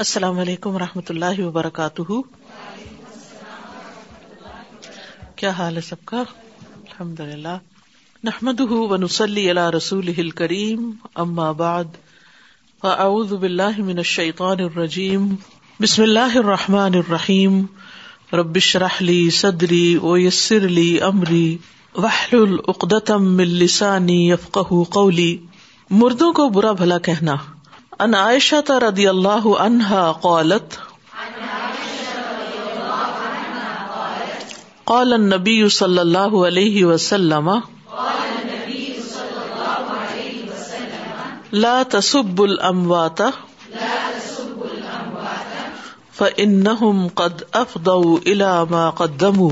السلام علیکم و رحمۃ اللہ وبرکاتہ کیا حال ہے سب کا الحمد للہ نحمد ونسلی رسول کریم الشیطان الرجیم بسم اللہ الرحمٰن الرحیم ربش راہلی صدری وحل عمری من لسانی یفقہ قولی مردوں کو برا بھلا کہنا ان عائشہ رضی اللہ عنہا قالت قال النبی صلی اللہ علیہ وسلم لا تسب الاموات فانهم قد افضوا الى ما قدموا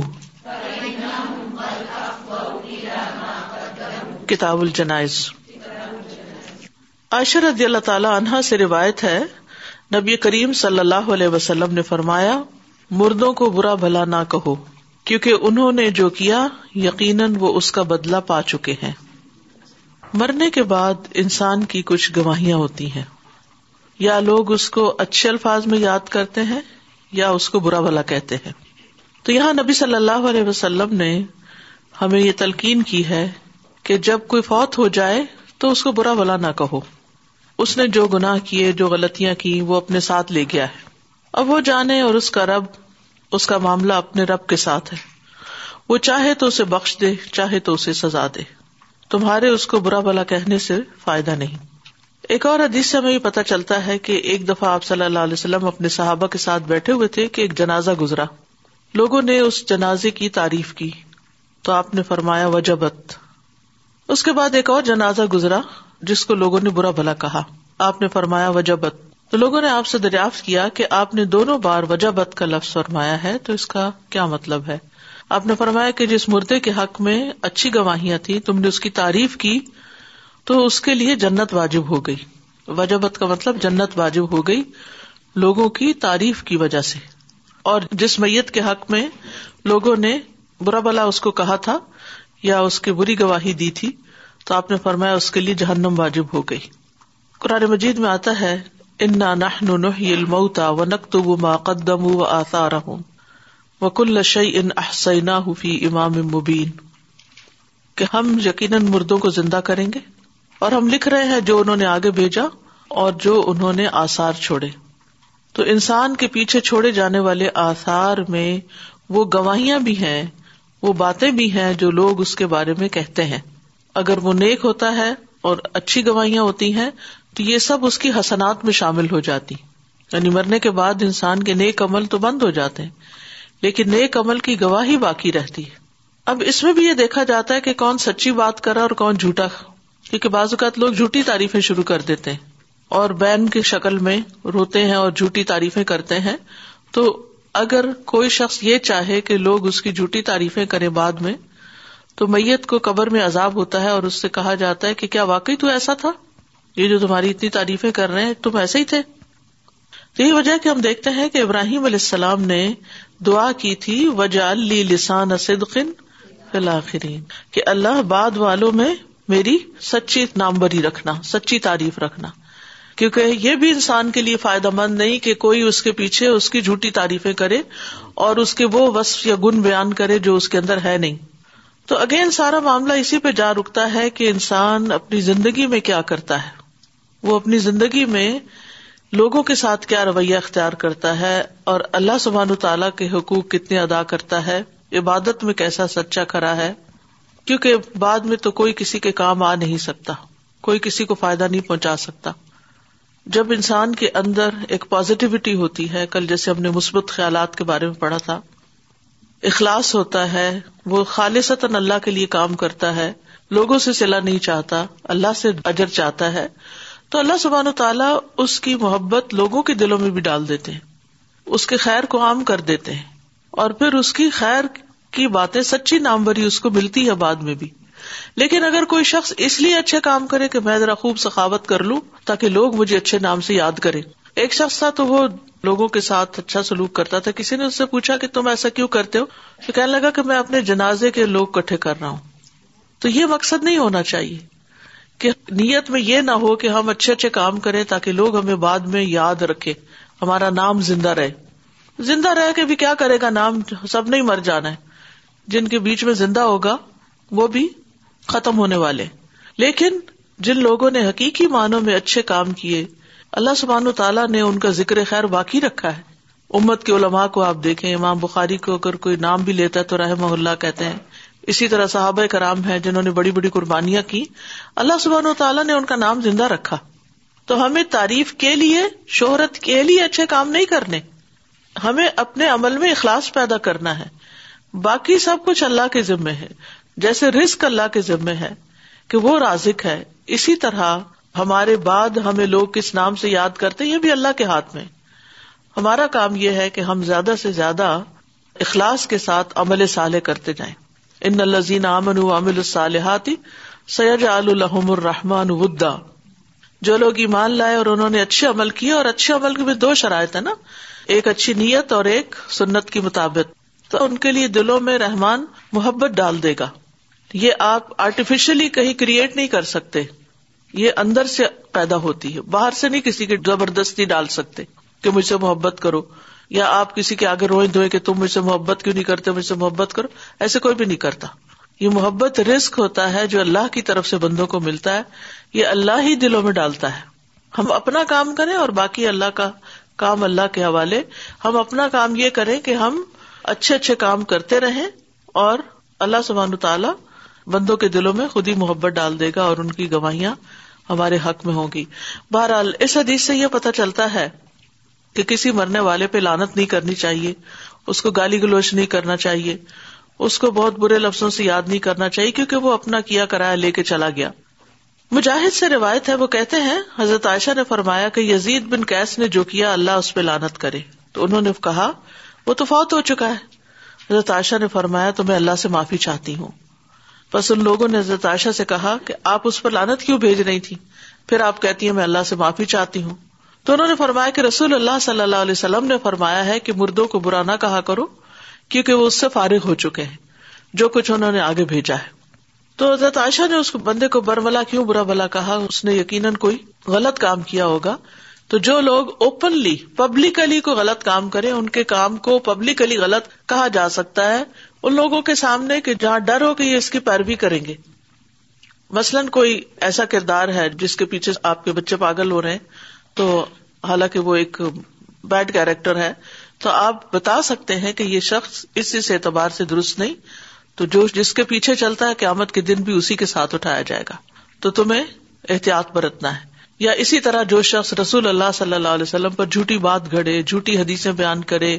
کتاب الجنائز رضی اللہ تعالی عنہ سے روایت ہے نبی کریم صلی اللہ علیہ وسلم نے فرمایا مردوں کو برا بھلا نہ کہو کیونکہ انہوں نے جو کیا یقیناً وہ اس کا بدلہ پا چکے ہیں مرنے کے بعد انسان کی کچھ گواہیاں ہوتی ہیں یا لوگ اس کو اچھے الفاظ میں یاد کرتے ہیں یا اس کو برا بھلا کہتے ہیں تو یہاں نبی صلی اللہ علیہ وسلم نے ہمیں یہ تلقین کی ہے کہ جب کوئی فوت ہو جائے تو اس کو برا بھلا نہ کہو اس نے جو گناہ کیے جو غلطیاں کی وہ اپنے ساتھ لے گیا ہے اب وہ جانے اور اس کا رب اس کا معاملہ اپنے رب کے ساتھ ہے وہ چاہے تو اسے بخش دے چاہے تو اسے سزا دے تمہارے اس کو برا بلا کہنے سے فائدہ نہیں ایک اور حدیث سے ہمیں یہ پتا چلتا ہے کہ ایک دفعہ آپ صلی اللہ علیہ وسلم اپنے صحابہ کے ساتھ بیٹھے ہوئے تھے کہ ایک جنازہ گزرا لوگوں نے اس جنازے کی تعریف کی تو آپ نے فرمایا وجبت اس کے بعد ایک اور جنازہ گزرا جس کو لوگوں نے برا بھلا کہا آپ نے فرمایا وجہ بت لوگوں نے آپ سے دریافت کیا کہ آپ نے دونوں بار وجہ بت کا لفظ فرمایا ہے تو اس کا کیا مطلب ہے آپ نے فرمایا کہ جس مردے کے حق میں اچھی گواہیاں تھی تم نے اس کی تعریف کی تو اس کے لیے جنت واجب ہو گئی وجہ بت کا مطلب جنت واجب ہو گئی لوگوں کی تعریف کی وجہ سے اور جس میت کے حق میں لوگوں نے برا بلا اس کو کہا تھا یا اس کی بری گواہی دی تھی تو آپ نے فرمایا اس کے لیے جہنم واجب ہو گئی قرآن مجید میں آتا ہے مبین کہ ہم یقیناً مردوں کو زندہ کریں گے اور ہم لکھ رہے ہیں جو انہوں نے آگے بھیجا اور جو انہوں نے آسار چھوڑے تو انسان کے پیچھے چھوڑے جانے والے آسار میں وہ گواہیاں بھی ہیں وہ باتیں بھی ہیں جو لوگ اس کے بارے میں کہتے ہیں اگر وہ نیک ہوتا ہے اور اچھی گواہیاں ہوتی ہیں تو یہ سب اس کی حسنات میں شامل ہو جاتی یعنی مرنے کے بعد انسان کے نیک کمل تو بند ہو جاتے ہیں لیکن نیک کمل کی گواہی باقی رہتی ہے اب اس میں بھی یہ دیکھا جاتا ہے کہ کون سچی بات کرا اور کون جھوٹا کیونکہ بعض اوقات لوگ جھوٹی تعریفیں شروع کر دیتے ہیں اور بین کی شکل میں روتے ہیں اور جھوٹی تعریفیں کرتے ہیں تو اگر کوئی شخص یہ چاہے کہ لوگ اس کی جھوٹی تعریفیں کرے بعد میں تو میت کو قبر میں عذاب ہوتا ہے اور اس سے کہا جاتا ہے کہ کیا واقعی تو ایسا تھا یہ جو تمہاری اتنی تعریفیں کر رہے ہیں تم ایسے ہی تھے تو یہی وجہ کہ ہم دیکھتے ہیں کہ ابراہیم علیہ السلام نے دعا کی تھی وجال لی لسان صدقن کہ اللہ بعد والوں میں میری سچی نامبری رکھنا سچی تعریف رکھنا کیونکہ یہ بھی انسان کے لیے فائدہ مند نہیں کہ کوئی اس کے پیچھے اس کی جھوٹی تعریفیں کرے اور اس کے وہ وصف یا گن بیان کرے جو اس کے اندر ہے نہیں تو اگین سارا معاملہ اسی پہ جا رکتا ہے کہ انسان اپنی زندگی میں کیا کرتا ہے وہ اپنی زندگی میں لوگوں کے ساتھ کیا رویہ اختیار کرتا ہے اور اللہ سبحان تعالیٰ تعالی کے حقوق کتنے ادا کرتا ہے عبادت میں کیسا سچا کرا ہے کیونکہ بعد میں تو کوئی کسی کے کام آ نہیں سکتا کوئی کسی کو فائدہ نہیں پہنچا سکتا جب انسان کے اندر ایک پازیٹیوٹی ہوتی ہے کل جیسے ہم نے مثبت خیالات کے بارے میں پڑھا تھا اخلاص ہوتا ہے وہ خالصتا اللہ کے لیے کام کرتا ہے لوگوں سے سلا نہیں چاہتا اللہ سے اجر چاہتا ہے تو اللہ سبحان و تعالیٰ اس کی محبت لوگوں کے دلوں میں بھی ڈال دیتے ہیں اس کے خیر کو عام کر دیتے ہیں اور پھر اس کی خیر کی باتیں سچی نام بری اس کو ملتی ہے بعد میں بھی لیکن اگر کوئی شخص اس لیے اچھے کام کرے کہ میں ذرا خوب سخاوت کر لوں تاکہ لوگ مجھے اچھے نام سے یاد کرے ایک شخص تھا تو وہ لوگوں کے ساتھ اچھا سلوک کرتا تھا کسی نے اس سے پوچھا کہ تم ایسا کیوں کرتے ہو تو کہنے لگا کہ میں اپنے جنازے کے لوگ کٹھے کر رہا ہوں تو یہ مقصد نہیں ہونا چاہیے کہ نیت میں یہ نہ ہو کہ ہم اچھے اچھے کام کریں تاکہ لوگ ہمیں بعد میں یاد رکھے ہمارا نام زندہ رہے زندہ رہے کہ کیا کرے گا نام سب نہیں مر جانا ہے جن کے بیچ میں زندہ ہوگا وہ بھی ختم ہونے والے لیکن جن لوگوں نے حقیقی معنوں میں اچھے کام کیے اللہ سبحان و تعالیٰ نے ان کا ذکر خیر باقی رکھا ہے امت کے علماء کو آپ دیکھیں امام بخاری کو اگر کوئی نام بھی لیتا ہے تو رحمہ اللہ کہتے ہیں اسی طرح صحابہ کرام ہیں جنہوں نے بڑی بڑی قربانیاں کی اللہ سبحان و تعالیٰ نے ان کا نام زندہ رکھا تو ہمیں تعریف کے لیے شہرت کے لیے اچھے کام نہیں کرنے ہمیں اپنے عمل میں اخلاص پیدا کرنا ہے باقی سب کچھ اللہ کے ذمے ہے جیسے رسک اللہ کے ذمے ہے کہ وہ رازق ہے اسی طرح ہمارے بعد ہمیں لوگ کس نام سے یاد کرتے یہ بھی اللہ کے ہاتھ میں ہمارا کام یہ ہے کہ ہم زیادہ سے زیادہ اخلاص کے ساتھ عمل صالح کرتے جائیں ان الزین امن الصالحات سید الحم الرحمان ودا جو لوگ ایمان لائے اور انہوں نے اچھے عمل کیے اور اچھے عمل کے بھی دو شرائط ہے نا ایک اچھی نیت اور ایک سنت کے مطابق تو ان کے لیے دلوں میں رحمان محبت ڈال دے گا یہ آپ آرٹیفیشلی کہیں کریٹ نہیں کر سکتے یہ اندر سے پیدا ہوتی ہے باہر سے نہیں کسی کی زبردستی ڈال سکتے کہ مجھ سے محبت کرو یا آپ کسی کے آگے روئیں دھوئیں کہ تم مجھ سے محبت کیوں نہیں کرتے مجھ سے محبت کرو ایسے کوئی بھی نہیں کرتا یہ محبت رسک ہوتا ہے جو اللہ کی طرف سے بندوں کو ملتا ہے یہ اللہ ہی دلوں میں ڈالتا ہے ہم اپنا کام کریں اور باقی اللہ کا کام اللہ کے حوالے ہم اپنا کام یہ کریں کہ ہم اچھے اچھے کام کرتے رہیں اور اللہ سبحان تعالی بندوں کے دلوں میں خود ہی محبت ڈال دے گا اور ان کی گواہیاں ہمارے حق میں ہوگی بہرحال اس حدیث سے یہ پتا چلتا ہے کہ کسی مرنے والے پہ لانت نہیں کرنی چاہیے اس کو گالی گلوچ نہیں کرنا چاہیے اس کو بہت برے لفظوں سے یاد نہیں کرنا چاہیے کیونکہ وہ اپنا کیا کرایہ لے کے چلا گیا مجاہد سے روایت ہے وہ کہتے ہیں حضرت عائشہ نے فرمایا کہ یزید بن کیس نے جو کیا اللہ اس پہ لانت کرے تو انہوں نے کہا وہ تو فوت ہو چکا ہے حضرت عائشہ نے فرمایا تو میں اللہ سے معافی چاہتی ہوں بس ان لوگوں نے حضرت عائشہ سے کہا کہ آپ اس پر لانت کیوں بھیج رہی تھی پھر آپ کہتی ہیں میں اللہ سے معافی چاہتی ہوں تو انہوں نے فرمایا کہ رسول اللہ صلی اللہ علیہ وسلم نے فرمایا ہے کہ مردوں کو برا نہ کہا کرو کیونکہ وہ اس سے فارغ ہو چکے ہیں جو کچھ انہوں نے آگے بھیجا ہے تو حضرت عائشہ نے اس بندے کو برملا کیوں برا بلا کہا اس نے یقیناً کوئی غلط کام کیا ہوگا تو جو لوگ اوپنلی پبلکلی کو غلط کام کرے ان کے کام کو پبلکلی غلط کہا جا سکتا ہے ان لوگوں کے سامنے کہ جہاں ڈر کہ یہ اس کی پیروی کریں گے مثلاً کوئی ایسا کردار ہے جس کے پیچھے آپ کے بچے پاگل ہو رہے ہیں تو حالانکہ وہ ایک بیڈ کیریکٹر ہے تو آپ بتا سکتے ہیں کہ یہ شخص اس اس اعتبار سے درست نہیں تو جو جس کے پیچھے چلتا ہے قیامت کے دن بھی اسی کے ساتھ اٹھایا جائے گا تو تمہیں احتیاط برتنا ہے یا اسی طرح جو شخص رسول اللہ صلی اللہ علیہ وسلم پر جھوٹی بات گھڑے جھوٹی حدیثیں بیان کرے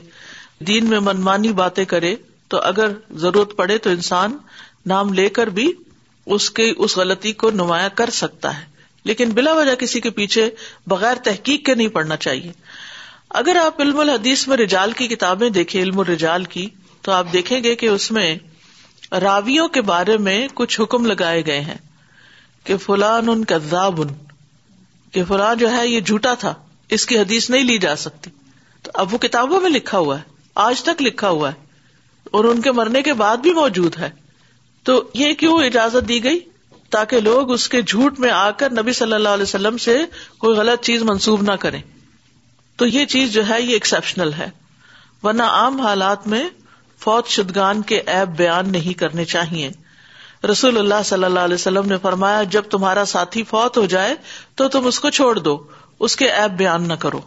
دین میں منمانی باتیں کرے تو اگر ضرورت پڑے تو انسان نام لے کر بھی اس کے اس غلطی کو نمایاں کر سکتا ہے لیکن بلا وجہ کسی کے پیچھے بغیر تحقیق کے نہیں پڑنا چاہیے اگر آپ علم الحدیث میں رجال کی کتابیں دیکھیں علم الرجال کی تو آپ دیکھیں گے کہ اس میں راویوں کے بارے میں کچھ حکم لگائے گئے ہیں کہ فلان ان ان کہ فلان جو ہے یہ جھوٹا تھا اس کی حدیث نہیں لی جا سکتی تو اب وہ کتابوں میں لکھا ہوا ہے آج تک لکھا ہوا ہے اور ان کے مرنے کے بعد بھی موجود ہے تو یہ کیوں اجازت دی گئی تاکہ لوگ اس کے جھوٹ میں آ کر نبی صلی اللہ علیہ وسلم سے کوئی غلط چیز منسوب نہ کرے تو یہ چیز جو ہے یہ ایکسپشنل ہے ورنہ عام حالات میں فوت شدگان کے ایپ بیان نہیں کرنے چاہیے رسول اللہ صلی اللہ علیہ وسلم نے فرمایا جب تمہارا ساتھی فوت ہو جائے تو تم اس کو چھوڑ دو اس کے ایپ بیان نہ کرو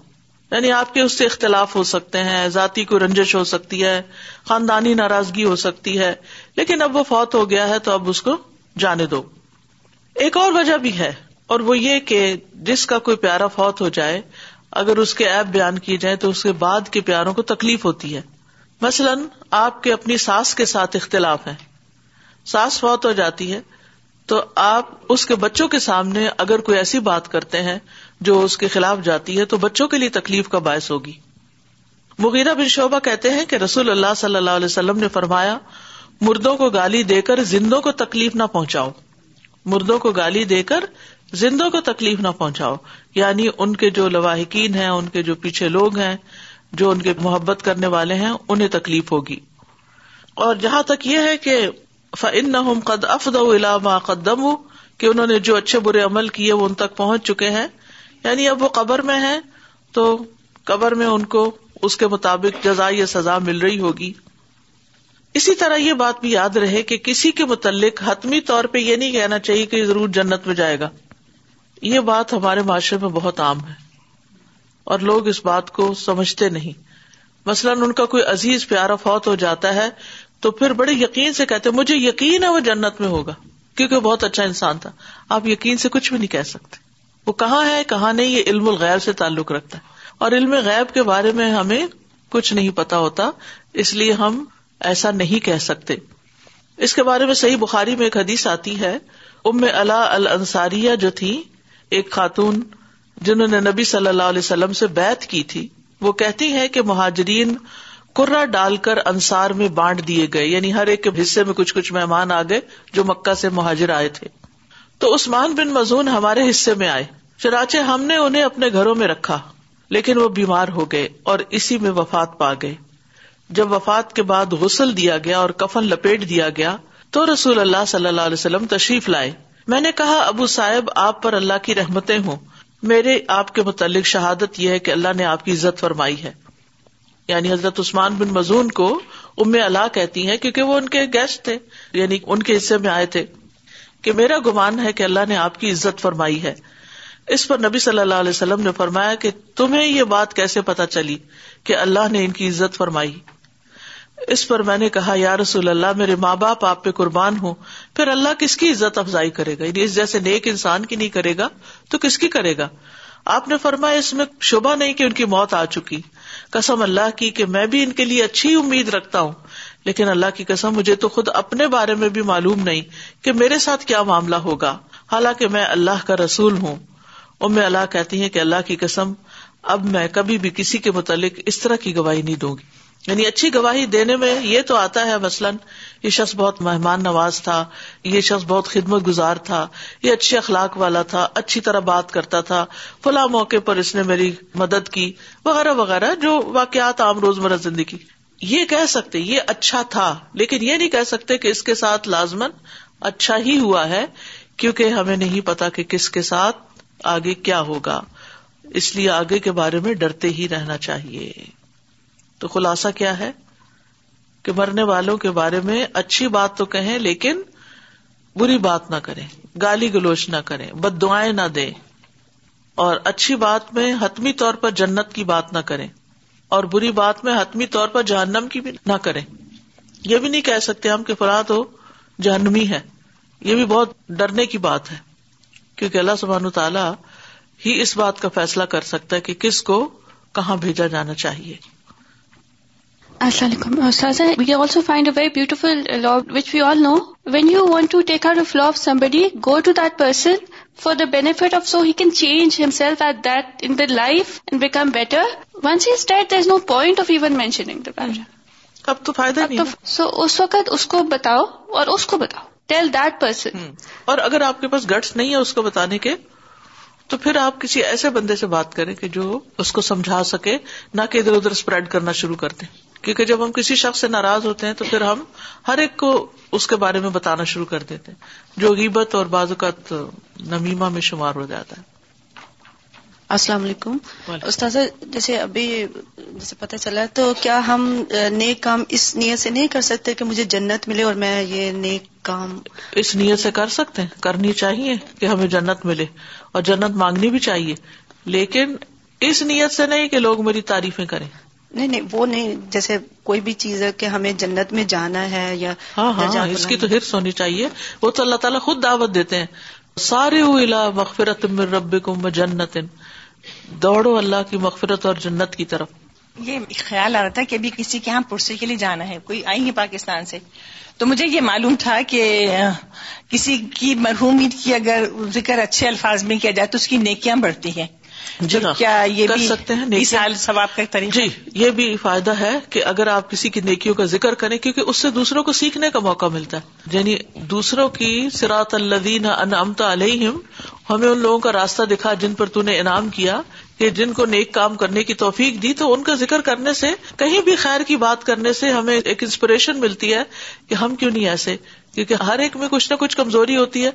یعنی آپ کے اس سے اختلاف ہو سکتے ہیں ذاتی کو رنجش ہو سکتی ہے خاندانی ناراضگی ہو سکتی ہے لیکن اب وہ فوت ہو گیا ہے تو اب اس کو جانے دو ایک اور وجہ بھی ہے اور وہ یہ کہ جس کا کوئی پیارا فوت ہو جائے اگر اس کے ایپ بیان کیے جائیں تو اس کے بعد کے پیاروں کو تکلیف ہوتی ہے مثلاً آپ کے اپنی ساس کے ساتھ اختلاف ہے ساس فوت ہو جاتی ہے تو آپ اس کے بچوں کے سامنے اگر کوئی ایسی بات کرتے ہیں جو اس کے خلاف جاتی ہے تو بچوں کے لیے تکلیف کا باعث ہوگی مغیرہ بن شعبہ کہتے ہیں کہ رسول اللہ صلی اللہ علیہ وسلم نے فرمایا مردوں کو گالی دے کر زندوں کو تکلیف نہ پہنچاؤ مردوں کو گالی دے کر زندوں کو تکلیف نہ پہنچاؤ یعنی ان کے جو لواحقین ہیں ان کے جو پیچھے لوگ ہیں جو ان کے محبت کرنے والے ہیں انہیں تکلیف ہوگی اور جہاں تک یہ ہے کہ نہ قد افد ما قدم کہ انہوں نے جو اچھے برے عمل کیے وہ ان تک پہنچ چکے ہیں یعنی اب وہ قبر میں ہے تو قبر میں ان کو اس کے مطابق جزا یا سزا مل رہی ہوگی اسی طرح یہ بات بھی یاد رہے کہ کسی کے متعلق حتمی طور پہ یہ نہیں کہنا چاہیے کہ ضرور جنت میں جائے گا یہ بات ہمارے معاشرے میں بہت عام ہے اور لوگ اس بات کو سمجھتے نہیں مثلاً ان کا کوئی عزیز پیارا فوت ہو جاتا ہے تو پھر بڑے یقین سے کہتے مجھے یقین ہے وہ جنت میں ہوگا کیونکہ بہت اچھا انسان تھا آپ یقین سے کچھ بھی نہیں کہہ سکتے وہ کہاں ہے کہاں نہیں یہ علم الغیب سے تعلق رکھتا ہے اور علم غیب کے بارے میں ہمیں کچھ نہیں پتا ہوتا اس لیے ہم ایسا نہیں کہہ سکتے اس کے بارے میں صحیح بخاری میں ایک حدیث آتی ہے ام اللہ الانصاریہ جو تھی ایک خاتون جنہوں نے نبی صلی اللہ علیہ وسلم سے بیت کی تھی وہ کہتی ہے کہ مہاجرین کرا ڈال کر انصار میں بانٹ دیے گئے یعنی ہر ایک کے حصے میں کچھ کچھ مہمان آ گئے جو مکہ سے مہاجر آئے تھے تو عثمان بن مزون ہمارے حصے میں آئے ہم نے انہیں اپنے گھروں میں رکھا لیکن وہ بیمار ہو گئے اور اسی میں وفات پا گئے جب وفات کے بعد غسل دیا گیا اور کفن لپیٹ دیا گیا تو رسول اللہ صلی اللہ علیہ وسلم تشریف لائے میں نے کہا ابو صاحب آپ پر اللہ کی رحمتیں ہوں میرے آپ کے متعلق شہادت یہ ہے کہ اللہ نے آپ کی عزت فرمائی ہے یعنی حضرت عثمان بن مزون کو ام اللہ کہتی ہیں کیونکہ وہ ان کے گیسٹ تھے یعنی ان کے حصے میں آئے تھے کہ میرا گمان ہے کہ اللہ نے آپ کی عزت فرمائی ہے اس پر نبی صلی اللہ علیہ وسلم نے فرمایا کہ تمہیں یہ بات کیسے پتا چلی کہ اللہ نے ان کی عزت فرمائی اس پر میں نے کہا یا رسول اللہ میرے ماں باپ آپ پہ قربان ہوں پھر اللہ کس کی عزت افزائی کرے گا یعنی اس جیسے نیک انسان کی نہیں کرے گا تو کس کی کرے گا آپ نے فرمایا اس میں شبہ نہیں کہ ان کی موت آ چکی قسم اللہ کی کہ میں بھی ان کے لیے اچھی امید رکھتا ہوں لیکن اللہ کی قسم مجھے تو خود اپنے بارے میں بھی معلوم نہیں کہ میرے ساتھ کیا معاملہ ہوگا حالانکہ میں اللہ کا رسول ہوں ام اللہ کہتی ہیں کہ اللہ کی قسم اب میں کبھی بھی کسی کے متعلق اس طرح کی گواہی نہیں دوں گی یعنی اچھی گواہی دینے میں یہ تو آتا ہے مثلاً یہ شخص بہت مہمان نواز تھا یہ شخص بہت خدمت گزار تھا یہ اچھے اخلاق والا تھا اچھی طرح بات کرتا تھا فلاں موقع پر اس نے میری مدد کی وغیرہ وغیرہ جو واقعات عام روز مرہ زندگی یہ کہہ سکتے یہ اچھا تھا لیکن یہ نہیں کہہ سکتے کہ اس کے ساتھ لازمن اچھا ہی ہوا ہے کیونکہ ہمیں نہیں پتا کہ کس کے ساتھ آگے کیا ہوگا اس لیے آگے کے بارے میں ڈرتے ہی رہنا چاہیے تو خلاصہ کیا ہے کہ مرنے والوں کے بارے میں اچھی بات تو کہیں لیکن بری بات نہ کریں گالی گلوچ نہ کریں بد دعائیں نہ دیں اور اچھی بات میں حتمی طور پر جنت کی بات نہ کریں اور بری بات میں حتمی طور پر جہنم کی بھی نہ کرے یہ بھی نہیں کہہ سکتے ہم کہ فلاں تو جہنمی ہے یہ بھی بہت ڈرنے کی بات ہے کیونکہ اللہ سبحان تعالیٰ ہی اس بات کا فیصلہ کر سکتا ہے کہ کس کو کہاں بھیجا جانا چاہیے السلام علیکم سازا we also find a very beautiful law which we all know when you want to take out of flaw of somebody go to that person for the bet of so he can change himself at that in the life and become better once is that there is no point of even mentioning the کاجا اب تو فائدہ اب نہیں تو سو اس وقت اس کو بتاؤ اور اس کو بتاؤ ٹیل دیٹ پرسن اور اگر آپ کے پاس گٹس نہیں ہے اس کو بتانے کے تو پھر آپ کسی ایسے بندے سے بات کریں کہ جو اس کو سمجھا سکے نہ کہ ادھر ادھر اسپریڈ کرنا شروع کر دیں کیونکہ جب ہم کسی شخص سے ناراض ہوتے ہیں تو پھر ہم ہر ایک کو اس کے بارے میں بتانا شروع کر دیتے ہیں جو غیبت اور بعض اوقات نمیما میں شمار ہو جاتا ہے السلام علیکم استاذ جیسے ابھی جیسے پتہ چلا تو کیا ہم نیک کام اس نیت سے نہیں کر سکتے کہ مجھے جنت ملے اور میں یہ نیک کام اس نیت سے کر سکتے ہیں کرنی چاہیے کہ ہمیں جنت ملے اور جنت مانگنی بھی چاہیے لیکن اس نیت سے نہیں کہ لوگ میری تعریفیں کریں نہیں نہیں وہ نہیں جیسے کوئی بھی چیز ہے کہ ہمیں جنت میں جانا ہے یا ہاں ہاں اس کی تو ہرس ہونی چاہیے وہ تو اللہ تعالیٰ خود دعوت دیتے ہیں سارے مغفرت و جنت دوڑو اللہ کی مغفرت اور جنت کی طرف یہ خیال آ رہا تھا کہ ابھی کسی کے یہاں پرسے کے لیے جانا ہے کوئی آئی ہے پاکستان سے تو مجھے یہ معلوم تھا کہ کسی کی مرحومی اگر ذکر اچھے الفاظ میں کیا جائے تو اس کی نیکیاں بڑھتی ہیں جی ہاں۔ کر سکتے ہیں ثواب کا طریقہ جی یہ بھی فائدہ ہے کہ اگر آپ کسی کی نیکیوں کا ذکر کریں کیونکہ اس سے دوسروں کو سیکھنے کا موقع ملتا ہے یعنی دوسروں کی سراط الدین انمتا علیہم ہمیں ان لوگوں کا راستہ دکھا جن پر تو نے انعام کیا کہ جن کو نیک کام کرنے کی توفیق دی تو ان کا ذکر کرنے سے کہیں بھی خیر کی بات کرنے سے ہمیں ایک انسپریشن ملتی ہے کہ ہم کیوں نہیں ایسے کیونکہ ہر ایک میں کچھ نہ کچھ کمزوری ہوتی ہے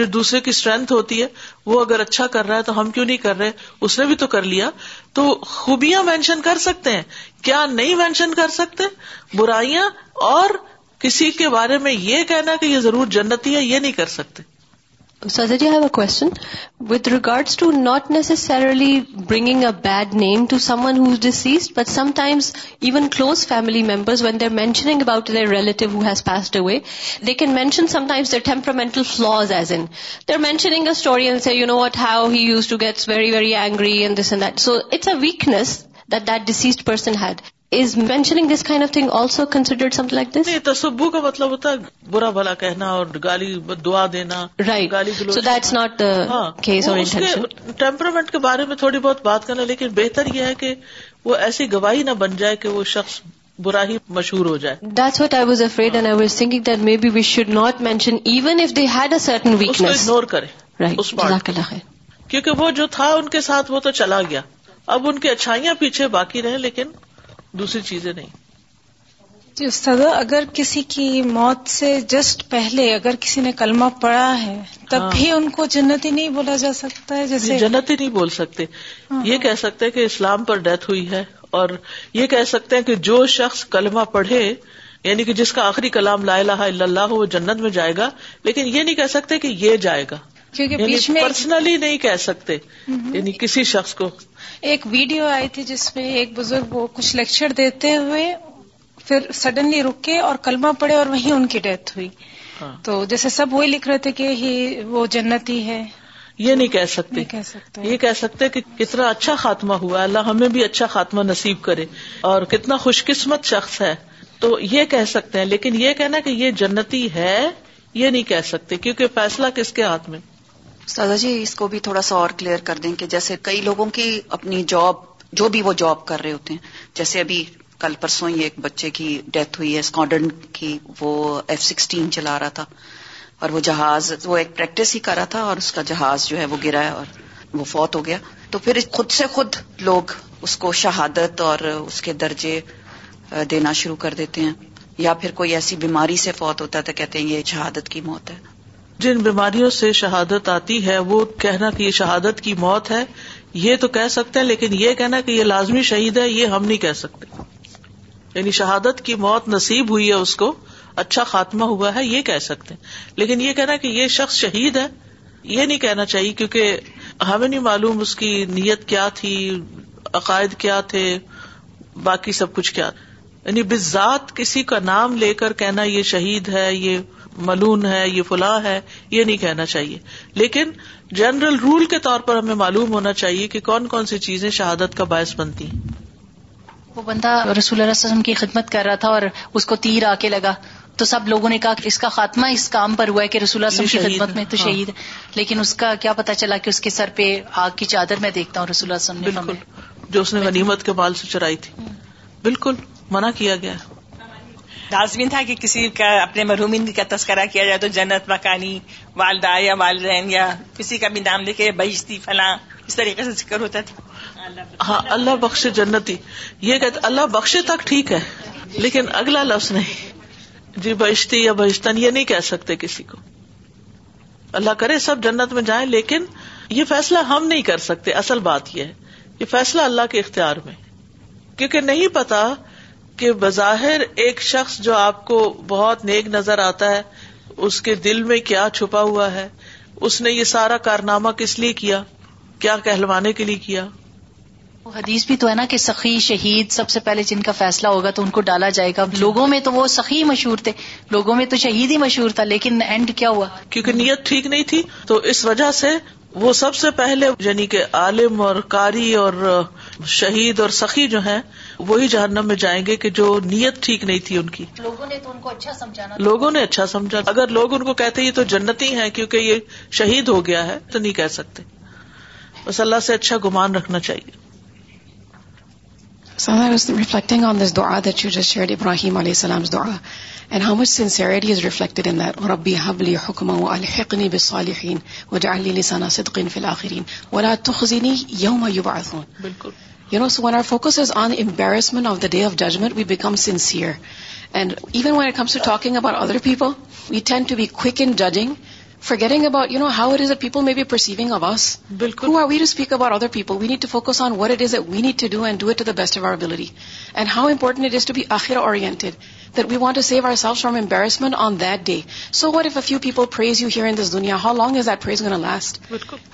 جو دوسرے کی اسٹرینتھ ہوتی ہے وہ اگر اچھا کر رہا ہے تو ہم کیوں نہیں کر رہے اس نے بھی تو کر لیا تو خوبیاں مینشن کر سکتے ہیں کیا نہیں مینشن کر سکتے برائیاں اور کسی کے بارے میں یہ کہنا کہ یہ ضرور جنتی ہے یہ نہیں کر سکتے Sajid, I have a question. With regards to not necessarily bringing a bad name to someone who's deceased, but sometimes even close family members, when they're mentioning about their relative who has passed away, they can mention sometimes their temperamental flaws, as in, they're mentioning a story and say, you know what, how he used to get very, very angry and this and that. So it's a weakness that deceased person had. Is mentioning this kind of thing also considered some like this تصبو کا مطلب ہوتا ہے برا بھلا کہنا اور گالی دعا دینا رائٹ گالی سو دیٹس ناٹ کیس اور ٹیمپرمنٹ کے بارے میں تھوڑی بہت بات کرنا لیکن بہتر یہ ہے کہ وہ ایسی گواہی نہ بن جائے کہ وہ شخص برا ہی مشہور ہو جائے that's what I was afraid and I was thinking that maybe we should not mention even if they had a certain weakness ignore کرے کیونکہ وہ جو تھا ان کے ساتھ وہ تو چلا گیا اب ان کی اچھائیاں پیچھے باقی رہے لیکن دوسری چیزیں نہیں جی استاد اگر کسی کی موت سے جسٹ پہلے اگر کسی نے کلمہ پڑا ہے تب ہاں۔ بھی ان کو جنتی نہیں بولا جا سکتا ہے جیسے جی، جنتی نہیں بول سکتے ہاں۔ یہ کہہ سکتے کہ اسلام پر ڈیتھ ہوئی ہے اور یہ کہہ سکتے ہیں کہ جو شخص کلمہ پڑھے یعنی کہ جس کا آخری کلام لا الہ الا اللہ وہ جنت میں جائے گا لیکن یہ نہیں کہہ سکتے کہ یہ جائے گا یعنی بیچ میں پرسنلی نہیں کہہ سکتے یعنی کسی شخص کو ایک ویڈیو آئی تھی جس میں ایک بزرگ وہ کچھ لیکچر دیتے ہوئے پھر سڈنلی رکے اور کلمہ پڑے اور وہیں ان کی ڈیتھ ہوئی ہاں۔ تو جیسے سب وہی لکھ رہے تھے کہ ہی وہ جنتی ہے یہ نہیں کہہ سکتے یہ کہہ سکتے کہ کتنا اچھا خاتمہ ہوا اللہ ہمیں بھی اچھا خاتمہ نصیب کرے اور کتنا خوش قسمت شخص ہے تو یہ کہہ سکتے ہیں لیکن یہ کہنا کہ یہ جنتی ہے یہ نہیں کہہ سکتے کیونکہ فیصلہ کس کے ہاتھ میں سادا جی اس کو بھی تھوڑا سا اور کلیئر کر دیں کہ جیسے کئی لوگوں کی اپنی جاب جو بھی وہ جاب کر رہے ہوتے ہیں جیسے ابھی کل پرسوں ہی ایک بچے کی ڈیتھ ہوئی ہے اسکاڈن کی وہ ایف سکسٹین چلا رہا تھا اور وہ جہاز وہ ایک پریکٹس ہی کر رہا تھا اور اس کا جہاز جو ہے وہ گرا ہے اور وہ فوت ہو گیا تو پھر خود سے خود لوگ اس کو شہادت اور اس کے درجے دینا شروع کر دیتے ہیں یا پھر کوئی ایسی بیماری سے فوت ہوتا ہے تو کہتے ہیں یہ شہادت کی موت ہے جن بیماریوں سے شہادت آتی ہے وہ کہنا کہ یہ شہادت کی موت ہے یہ تو کہہ سکتے ہیں لیکن یہ کہنا کہ یہ لازمی شہید ہے یہ ہم نہیں کہہ سکتے یعنی شہادت کی موت نصیب ہوئی ہے اس کو اچھا خاتمہ ہوا ہے یہ کہہ سکتے ہیں لیکن یہ کہنا کہ یہ شخص شہید ہے یہ نہیں کہنا چاہیے کیونکہ ہمیں نہیں معلوم اس کی نیت کیا تھی عقائد کیا تھے باقی سب کچھ کیا یعنی بزاد کسی کا نام لے کر کہنا یہ شہید ہے یہ ملون ہے یہ فلاح ہے یہ نہیں کہنا چاہیے لیکن جنرل رول کے طور پر ہمیں معلوم ہونا چاہیے کہ کون کون سی چیزیں شہادت کا باعث بنتی ہیں وہ بندہ رسول اللہ وسلم کی خدمت کر رہا تھا اور اس کو تیر آ کے لگا تو سب لوگوں نے کہا کہ اس کا خاتمہ اس کام پر ہوا ہے کہ رسول اللہ کی خدمت میں تو ہاں۔ شہید ہے لیکن اس کا کیا پتا چلا کہ اس کے سر پہ آگ کی چادر میں دیکھتا ہوں رسول اللہ وسلم بالکل جو اس نے غنیمت کے بال سے چرائی تھی ہاں۔ بالکل منع کیا گیا لازمین تھا کہ کسی کا اپنے مرحومین کا تذکرہ کیا جائے تو جنت مکانی والدہ یا والدین یا کسی کا بھی نام لے کے بہشتی فلاں اس طریقے سے ذکر ہوتا تھا ہاں اللہ بخش جنتی یہ کہتے اللہ بخشے تک ٹھیک ہے لیکن اگلا لفظ نہیں جی بہشتی یا بہشتن یہ نہیں کہہ سکتے کسی کو اللہ کرے سب جنت میں جائیں لیکن یہ فیصلہ ہم نہیں کر سکتے اصل بات یہ ہے یہ فیصلہ اللہ کے اختیار میں کیونکہ نہیں پتا کہ بظاہر ایک شخص جو آپ کو بہت نیک نظر آتا ہے اس کے دل میں کیا چھپا ہوا ہے اس نے یہ سارا کارنامہ کس لیے کیا کیا کہلوانے کے لیے کیا حدیث بھی تو ہے نا کہ سخی شہید سب سے پہلے جن کا فیصلہ ہوگا تو ان کو ڈالا جائے گا لوگوں میں تو وہ سخی مشہور تھے لوگوں میں تو شہید ہی مشہور تھا لیکن اینڈ کیا ہوا کیونکہ نیت ٹھیک نہیں تھی تو اس وجہ سے وہ سب سے پہلے یعنی کہ عالم اور قاری اور شہید اور سخی جو ہیں وہی جہنم میں جائیں گے کہ جو نیت ٹھیک نہیں تھی ان کی لوگوں نے تو ان کو اچھا لوگوں نے اچھا سمجھا اگر لوگ ان کو کہتے یہ تو جنتی ہے کیونکہ یہ شہید ہو گیا ہے تو نہیں کہہ سکتے بس اللہ سے اچھا گمان رکھنا چاہیے and how much sincerity is reflected in that اور ابی حبلی حکم و الحقنی بالصالحین و جعلی لسان صدق فی الاخرین ولا تخزینی یوم یبعثون بالکل you know so when our focus is on embarrassment of the day of judgment we become sincere and even when it comes to talking about other people we tend to be quick in judging forgetting about you know how it is people may be perceiving of us بالکل we to speak about other people we need to focus on what it is we need to do and do it to the best of our ability and how important it is to be آخر oriented there we want to save our self from embarrassment on the day so what if if few people praise you here in this دنیا how long is that praise gonna last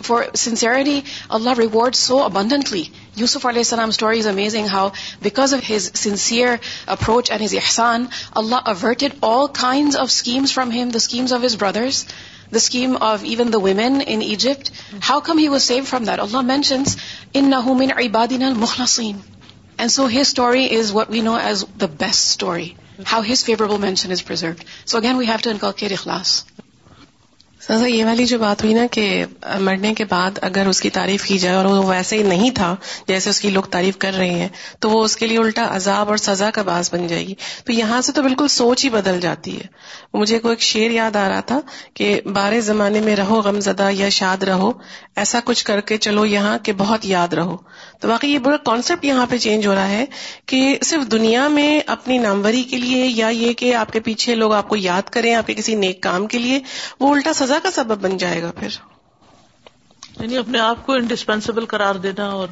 for sincerely Allah reward so abundantly Yusuf علیہ السلام story is amazing how because of his sincere approach and his Ehsan Allah averted all kinds of schemes from him the schemes of his brothers the scheme of even the the the the the women in Egypt how come he was saved from that Allah mentions ان نوم انبادی نال مہلسیم and so his story is we know as the best story how his favour وو mention is preserved so again we have turn کائر اخلاس سزا یہ والی جو بات ہوئی نا کہ مرنے کے بعد اگر اس کی تعریف کی جائے اور وہ ویسے ہی نہیں تھا جیسے اس کی لوگ تعریف کر رہے ہیں تو وہ اس کے لیے الٹا عذاب اور سزا کا باعث بن جائے گی تو یہاں سے تو بالکل سوچ ہی بدل جاتی ہے مجھے کوئی ایک شعر یاد آ رہا تھا کہ بارے زمانے میں رہو غم زدہ یا شاد رہو ایسا کچھ کر کے چلو یہاں کہ بہت یاد رہو تو باقی یہ برا کانسیپٹ یہاں پہ چینج ہو رہا ہے کہ صرف دنیا میں اپنی ناموری کے لیے یا یہ کہ آپ کے پیچھے لوگ آپ کو یاد کریں آپ کے کسی نیک کام کے لیے وہ الٹا سزا کا سبب بن جائے گا پھر یعنی اپنے آپ کو انڈسپینسیبل قرار دینا اور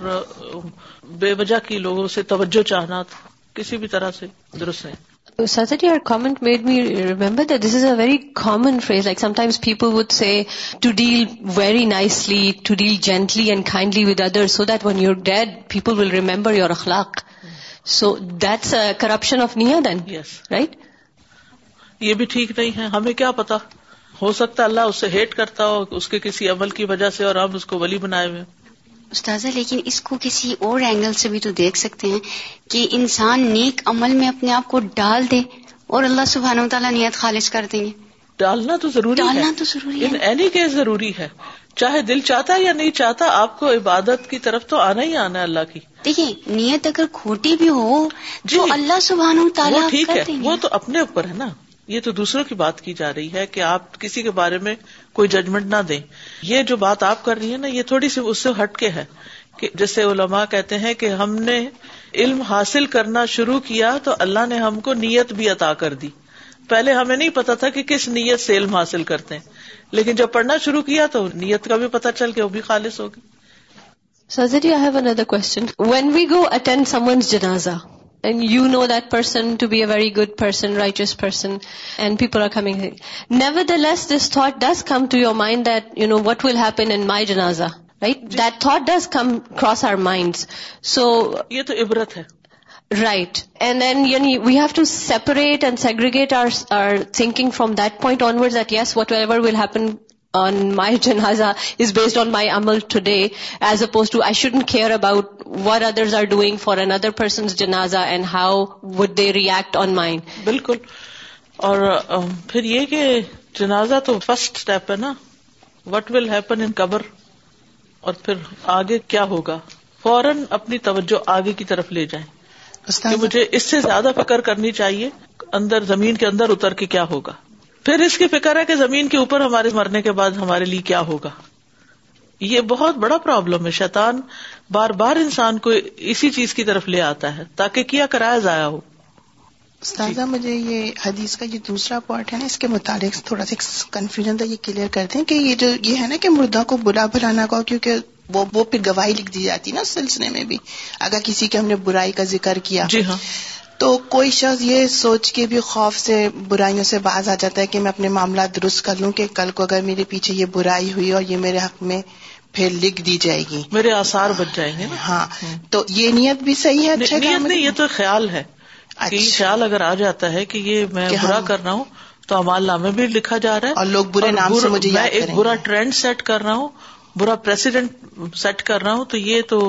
بے وجہ کی لوگوں سے توجہ چاہنا کسی بھی طرح سے درست ہے ست our comment made me remember this is a very common phrase like sometimes people would say to deal very nicely to deal gently and kindly with other so that when your dead people will remember your اخلاق so that's corruption of near then right یہ بھی ٹھیک نہیں ہے ہمیں کیا پتا ہو سکتا ہے اللہ اسے ہیٹ کرتا ہو اس کے کسی عمل کی وجہ سے اور ہم اس کو ولی بنائے ہوئے استاذہ لیکن اس کو کسی اور اینگل سے بھی تو دیکھ سکتے ہیں کہ انسان نیک عمل میں اپنے آپ کو ڈال دے اور اللہ سبحانہ و تعالیٰ نیت خالص کر دیں گے ڈالنا تو ضروری ڈالنا تو ضروری ہے اینی ضروری ہے چاہے دل چاہتا یا نہیں چاہتا آپ کو عبادت کی طرف تو آنا ہی آنا ہے اللہ کی دیکھیے نیت اگر کھوٹی بھی ہو جو جی۔ اللہ سبحانہ و تعالیٰ ٹھیک ہے وہ تو اپنے اوپر ہے نا یہ تو دوسروں کی بات کی جا رہی ہے کہ آپ کسی کے بارے میں کوئی ججمنٹ نہ دیں یہ جو بات آپ کر رہی ہے نا یہ تھوڑی سی اس سے ہٹ کے ہے کہ جیسے علماء کہتے ہیں کہ ہم نے علم حاصل کرنا شروع کیا تو اللہ نے ہم کو نیت بھی عطا کر دی پہلے ہمیں نہیں پتا تھا کہ کس نیت سے علم حاصل کرتے ہیں لیکن جب پڑھنا شروع کیا تو نیت کا بھی پتا چل گیا وہ بھی خالص ہوگی I have another when someone's جنازا and you know that person to be a very good person righteous person and people are coming nevertheless this thought does come to your mind that you know what will happen in my جنازا right that thought does come across our mind so یہ تو عبرت ہے right and then یعنی we have to separate and segregate are are thinking from that point onward that yes whatever will happen on my جنازا based on my امل today as opposed care about what others for an other person جنازہ and how would they react on mind بالکل اور پھر یہ کہ جنازہ تو first step ہے نا وٹ ول ہیپن ان قبر اور پھر آگے کیا ہوگا فوراً اپنی توجہ آگے کی طرف لے جائیں کہ مجھے اس سے زیادہ فکر کرنی چاہیے اندر زمین کے اندر اتر کے کیا ہوگا پھر اس کی فکر ہے کہ زمین کے اوپر ہمارے مرنے کے بعد ہمارے لیے کیا ہوگا یہ بہت بڑا پرابلم ہے شیطان بار بار انسان کو اسی چیز کی طرف لے آتا ہے تاکہ کیا کرایہ ضائع ہو استاذہ جی۔ مجھے یہ حدیث کا یہ دوسرا پوائنٹ ہے نا اس کے متعلق تھوڑا سا کنفیوژن تھا یہ کلیئر کرتے کہ یہ جو یہ ہے نا کہ مردہ کو برا بلانا کا کیونکہ وہ وہ پھر گواہی لکھ دی جاتی نا اس سلسلے میں بھی اگر کسی کے ہم نے برائی کا ذکر کیا جی ہاں تو کوئی شخص یہ سوچ کے بھی خوف سے برائیوں سے باز آ جاتا ہے کہ میں اپنے معاملات درست کر لوں کہ کل کو اگر میرے پیچھے یہ برائی ہوئی اور یہ میرے حق میں پھر لکھ دی جائے گی میرے آسار بچ جائیں گے ہاں تو یہ نیت بھی صحیح ہے نیت نہیں یہ تو خیال ہے یہ اچھا۔ خیال اگر آ جاتا ہے کہ یہ میں برا ہاں۔ کر رہا ہوں تو امال نامے بھی لکھا جا رہا ہے اور لوگ برے نام سے مجھے میں ایک برا ٹرینڈ سیٹ کر رہا ہوں برا پریسیڈنٹ سیٹ کر رہا ہوں تو یہ تو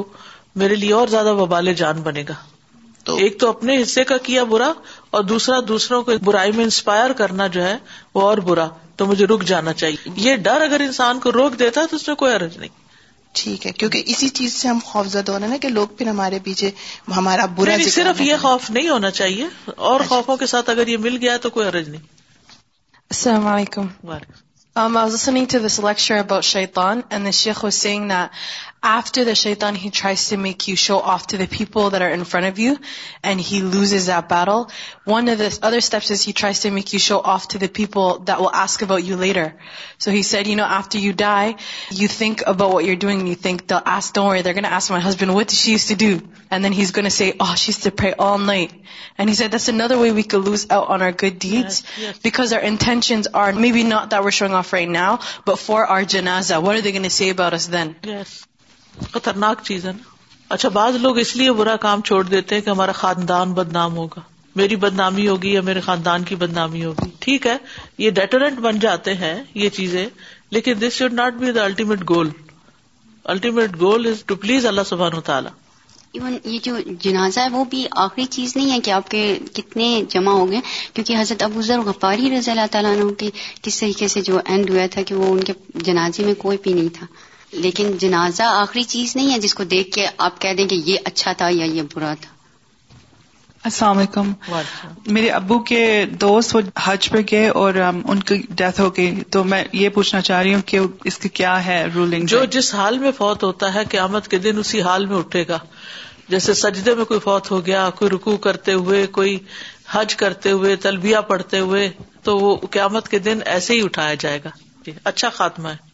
میرے لیے اور زیادہ وبال جان بنے گا تو ایک تو اپنے حصے کا کیا برا اور دوسرا دوسروں کو برائی میں انسپائر کرنا جو ہے وہ اور برا تو مجھے رک جانا چاہیے یہ ڈر اگر انسان کو روک دیتا ہے تو اس میں کوئی عرض نہیں ٹھیک ہے کیونکہ اسی چیز سے ہم خوف ہونا نا کہ لوگ پھر ہمارے پیچھے ہمارا برا یعنی صرف یہ خوف نہیں ہونا چاہیے اور اچھا۔ خوفوں کے ساتھ اگر یہ مل گیا تو کوئی عرض نہیں السلام علیکم um, I was was listening to this lecture about shaitan, and the sheikh saying that after the شیتان he tries make you show off to the people there in front of you and he loves us or per one other steps make you show off to the people ask about you later so had you know after you die you think about you doing you think the us there گینسبت then had because your intentions are may be not دور thing of phi now but for our جناز overs دین خطرناک چیز ہے نا اچھا بعض لوگ اس لیے برا کام چھوڑ دیتے ہیں کہ ہمارا خاندان بدنام ہوگا میری بدنامی ہوگی یا میرے خاندان کی بدنامی ہوگی ٹھیک ہے یہ ڈیٹرنٹ بن جاتے ہیں یہ چیزیں لیکن this should not be ultimate goal ultimate goal is to please اللہ سبحان و تعالیٰ ایون یہ جو جنازہ ہے وہ بھی آخری چیز نہیں ہے کہ آپ کے کتنے جمع ہو گئے کیونکہ حضرت ابو ذر غفاری رضی اللہ تعالیٰ کس طریقے سے جو اینڈ ہوا تھا کہ وہ ان کے جنازے میں کوئی بھی نہیں تھا لیکن جنازہ آخری چیز نہیں ہے جس کو دیکھ کے آپ کہہ دیں کہ یہ اچھا تھا یا یہ برا تھا السلام علیکم میرے ابو کے دوست وہ حج پہ گئے اور ان کی ڈیتھ ہو گئی تو میں یہ پوچھنا چاہ رہی ہوں کہ اس کی کیا ہے رولنگ جو جس حال میں فوت ہوتا ہے قیامت کے دن اسی حال میں اٹھے گا جیسے سجدے میں کوئی فوت ہو گیا کوئی رکو کرتے ہوئے کوئی حج کرتے ہوئے تلبیہ پڑھتے ہوئے تو وہ قیامت کے دن ایسے ہی اٹھایا جائے گا جی، اچھا خاتمہ ہے